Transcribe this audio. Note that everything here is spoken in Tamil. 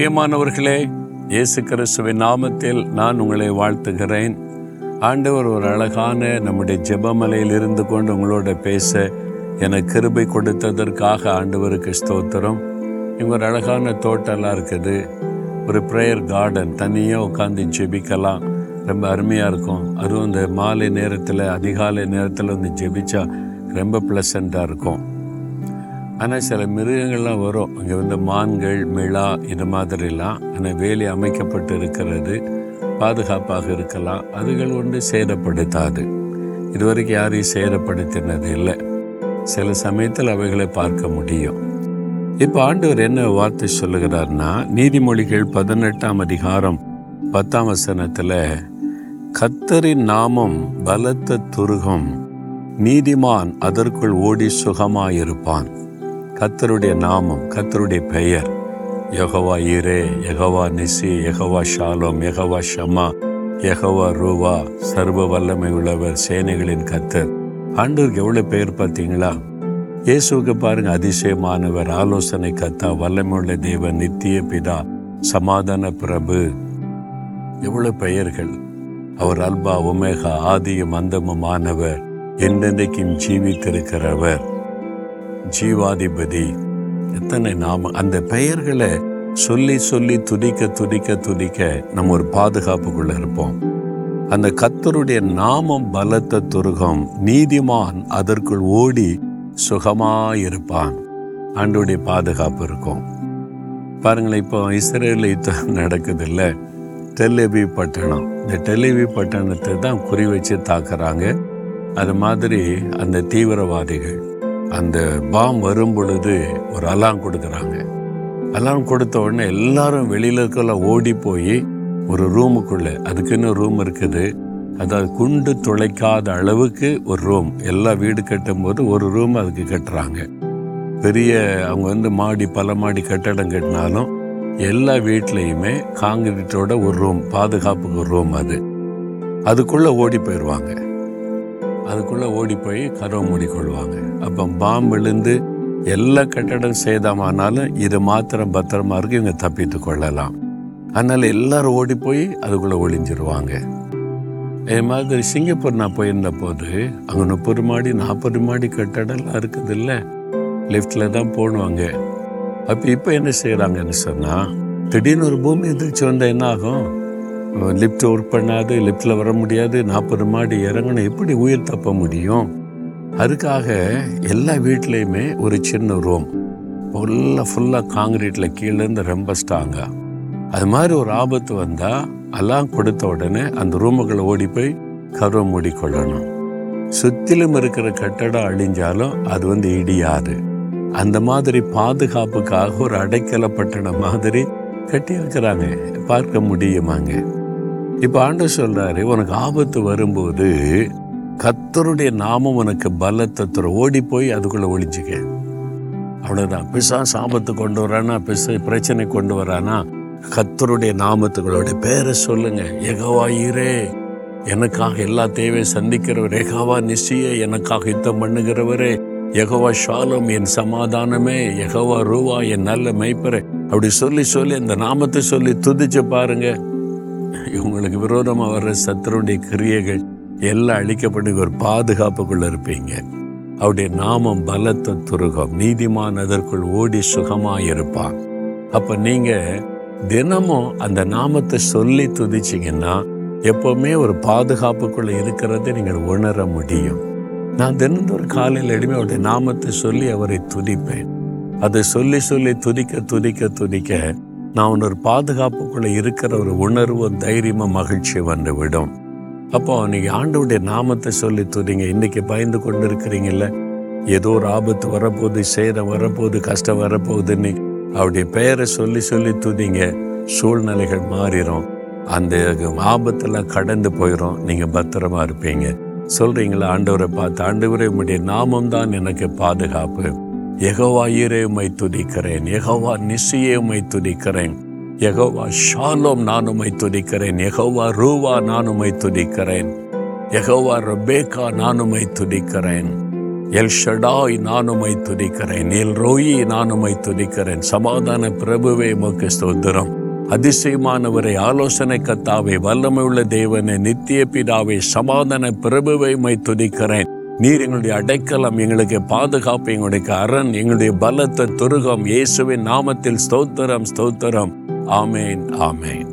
பிரியமானவர்களே இயேசு கிறிஸ்துவின் நாமத்தில் நான் உங்களை வாழ்த்துகிறேன். ஆண்டவர் ஒரு அழகான நம்முடைய ஜெபமலையில் இருந்து கொண்டு உங்களோட பேச எனக்கு கிருபை கொடுத்ததற்காக ஆண்டவருக்கு ஸ்தோத்திரம். இங்கே ஒரு அழகான தோட்டம்லாம் இருக்குது. ஒரு ப்ரேயர் கார்டன் தனியாக உட்காந்து ஜெபிக்கலாம். ரொம்ப அருமையாக இருக்கும். அதுவும் இந்த மாலை நேரத்தில் அதிகாலை நேரத்தில் வந்து ஜெபிச்சா ரொம்ப ப்ளசண்ட்டாக இருக்கும். ஆனால் சில மிருகங்கள்லாம் வரும். இங்கே வந்து மான்கள் மிளா இது மாதிரிலாம். ஆனால் வேலி அமைக்கப்பட்டு இருக்கிறது. பாதுகாப்பாக இருக்கலாம். அதுகள் ஒன்று சேதப்படுத்தாது. இதுவரைக்கும் யாரையும் சேதப்படுத்தினது இல்லை. சில சமயத்தில் அவைகளை பார்க்க முடியும். இப்போ ஆண்டவர் என்ன வார்த்தை சொல்லுகிறார்னா நீதிமொழிகள் பதினெட்டாம் அதிகாரம் பத்தாம் வசனத்தில் கத்தரின் நாமம் பலத்த துருகம் நீதிமான் அதற்குள் ஓடி சுகமாயிருப்பான். கத்தருடைய நாமம் கத்தருடைய பெயர். யகவா இரே யகவா நிசி யகவா ஷாலோம் யகவா ஷமா யகவா ரூவா சர்வ வல்லமை உள்ளவர் சேனைகளின் கத்தர் ஆண்டவருக்கு எவ்வளோ பெயர் பார்த்தீங்களா? இயேசுவுக்கு பாருங்க அதிசயமானவர் ஆலோசனை கத்தா வல்லமையுள்ள தேவன் நித்திய பிதா சமாதான பிரபு. எவ்வளவு பெயர்கள். அவர் அல்பா உமேகா ஆதியும் அந்தமுமானவர் என்றென்றைக்கும் ஜீவித்திருக்கிறவர். ஜீவாதிபதி. எத்தனை நாம அந்த பெயர்களை சொல்லி சொல்லி துதிக்க துதிக்க துதிக்க நம்ம ஒரு பாதுகாப்புக்குள்ள இருப்போம். அந்த கத்தருடைய நாமம் பலத்த துருகம் நீதிமான் அதற்குள் ஓடி சுகமாயிருப்பான். ஆண்டுடைய பாதுகாப்பு இருக்கும். பாருங்களேன் இப்போ இஸ்ரேலில் யுத்தம் நடக்குது இல்லை டெல்லிவி பட்டணம். இந்த டெல்லிவி பட்டணத்தை தான் குறி வச்சு தாக்குறாங்க. அது மாதிரி அந்த தீவிரவாதிகள். அந்த பாம் வரும் பொழுது ஒரு அலாம் கொடுக்குறாங்க. அலாம் கொடுத்த உடனே எல்லாரும் வெளியில இருக்கல ஓடி போய் ஒரு ரூமுக்குள்ள அதுக்குன்னு ரூம் இருக்குது. அதாவது குண்டு துளைக்காத அளவுக்கு ஒரு ரூம். எல்லா வீடு கட்டும் போது ஒரு ரூம் அதுக்கு கட்டுறாங்க. பெரிய அவங்க வந்து மாடி பல மாடி கட்டடம் கட்டினாலும் எல்லா வீட்லேயுமே காங்கிரீட்டோட ஒரு ரூம் பாதுகாப்புக்கு ஒரு ரூம் அது. அதுக்குள்ளே ஓடி போயிடுவாங்க. அதுக்குள்ளே ஓடி போய் கதவை மூடிக்கொள்வாங்க. அப்போ பாம்பு விழுந்து எல்லா கட்டடம் சேதமானாலும் இது மாத்திரம் பத்திரமா இருக்கு இவங்க தப்பித்து கொள்ளலாம். அதனால எல்லாரும் ஓடி போய் அதுக்குள்ளே ஒளிஞ்சிருவாங்க. இது மாதிரி சிங்கப்பூர் நான் போயிருந்த போது அங்கே முப்பது மாடி நாற்பது மாடி கட்டடம்லாம் இருக்குது இல்லை லிஃப்டில் தான் போடுவாங்க. அப்போ இப்போ என்ன செய்கிறாங்கன்னு சொன்னால் திடீர்னு ஒரு பூமி எதிர்ச்சி வந்தால் என்ன ஆகும்? லிஃப்ட் ஒர்க் பண்ணாது லிஃப்டில் வர முடியாது நாற்பது மாடி இறங்கணும். எப்படி உயிர் தப்ப முடியும்? அதுக்காக எல்லா வீட்லேயுமே ஒரு சின்ன ரூம் ஃபுல்லாக ஃபுல்லாக காங்கிரீட்டில் கீழேருந்து ரொம்ப ஸ்ட்ராங்காக அது மாதிரி ஒரு ஆபத்து வந்தால் எல்லாம் கொடுத்த உடனே அந்த ரூமுகளை ஓடி போய் கருவை மூடிக்கொள்ளணும். சுற்றிலும் இருக்கிற கட்டடம் அழிஞ்சாலும் அது வந்து இடியாது. அந்த மாதிரி பாதுகாப்புக்காக ஒரு அடைக்கல பட்டணம் மாதிரி கட்டி வைக்கிறாங்க பார்க்க முடியுமாங்க? இப்ப ஆண்டு சொல்றாரு உனக்கு ஆபத்து வரும்போது கத்தருடைய நாமம் உனக்கு பலத்தை தர ஓடி போய் அதுக்குள்ள ஒளிஞ்சுக்க. அவ்வளவுதான். பிசாஸ் ஆபத்து கொண்டு வரானா பிச பிரச்சனை கொண்டு வரானா கத்தருடைய நாமத்துகளோட பேரை சொல்லுங்க. எகவாயிரே எனக்காக எல்லா தேவையும் சந்திக்கிறவர் எகவா நிச்சய எனக்காக யுத்தம் பண்ணுகிறவரே எகவா ஷாலம் என் சமாதானமே எகவா ரூவா என் நல்ல மெய்ப்பரே. அப்படி சொல்லி சொல்லி அந்த நாமத்தை சொல்லி துதிச்சு பாருங்க. இவங்களுக்கு விரோதமாக வர்ற சத்துருடைய கிரியைகள் எல்லாம் அழிக்கப்பட்டு ஒரு பாதுகாப்புக்குள்ள இருப்பீங்க. அவருடைய நாமம் பலத்த துருகம் நீதிமான் அதற்குள் ஓடி சுகமாயிருப்பான் அப்போ நீங்க தினமும் அந்த நாமத்தை சொல்லி துதிச்சிங்கன்னா எப்போவுமே ஒரு பாதுகாப்புக்குள்ள இருக்கிறதை நீங்கள் உணர முடியும். நான் தினந்தோறும் காலையில் எடுமே அவருடைய நாமத்தை சொல்லி அவரை துதிப்பேன். அதை சொல்லி சொல்லி துதிக்க துதிக்க துதிக்க நான் ஒரு பாதுகாப்புக்குள்ளே இருக்கிற ஒரு உணர்வும் தைரியமும் மகிழ்ச்சி வந்து விடும் அப்போ நீங்க ஆண்டவுடைய நாமத்தை சொல்லி துதிங்க. இன்னைக்கு பயந்து கொண்டு இருக்கிறீங்கல்ல ஏதோ ஒரு ஆபத்து வரப்போகுது சேரம் வரப்போகுது கஷ்டம் வரப்போகுதுன்னு அவருடைய பெயரை சொல்லி சொல்லி துதிங்க. சூழ்நிலைகள் மாறிடும் அந்த ஆபத்தெல்லாம் கடந்து போயிடும் நீங்க பத்திரமா இருப்பீங்க. சொல்றீங்களா? ஆண்டவரை பார்த்து ஆண்டவரே உங்களுடைய நாமம் தான் எனக்கு பாதுகாப்பு. எகவா ஈரே துதிக்கிறேன். எகவா நிசியே துதிக்கிறேன். யெகோவா ஷாலோம் நான் உம்மை துதிக்கிறேன். யெகோவா ரூவா நான் உம்மை துதிக்கிறேன். யெகோவா ரபேகா நான் உம்மை துதிக்கிறேன். எல் ஷடாய் நான் உம்மை துதிக்கிறேன். எல் ரோயி நான் உம்மை துதிக்கிறேன். சமாதான பிரபுவே உமக்கு ஸ்தோத்திரம். அதிசயமானவரை ஆலோசனை கத்தாவை வல்லமை உள்ள தேவனை நித்திய பிதாவை சமாதான பிரபுவை உம்மை துதிக்கிறேன். நீர் எங்களுடைய அடைக்கலம் எங்களுக்கு பாதுகாப்பு எங்களுடைய அரண் எங்களுடைய பலத்த துருகம். இயேசுவின் நாமத்தில் ஸ்தோத்திரம் ஸ்தோத்திரம். ஆமேன் ஆமேன்.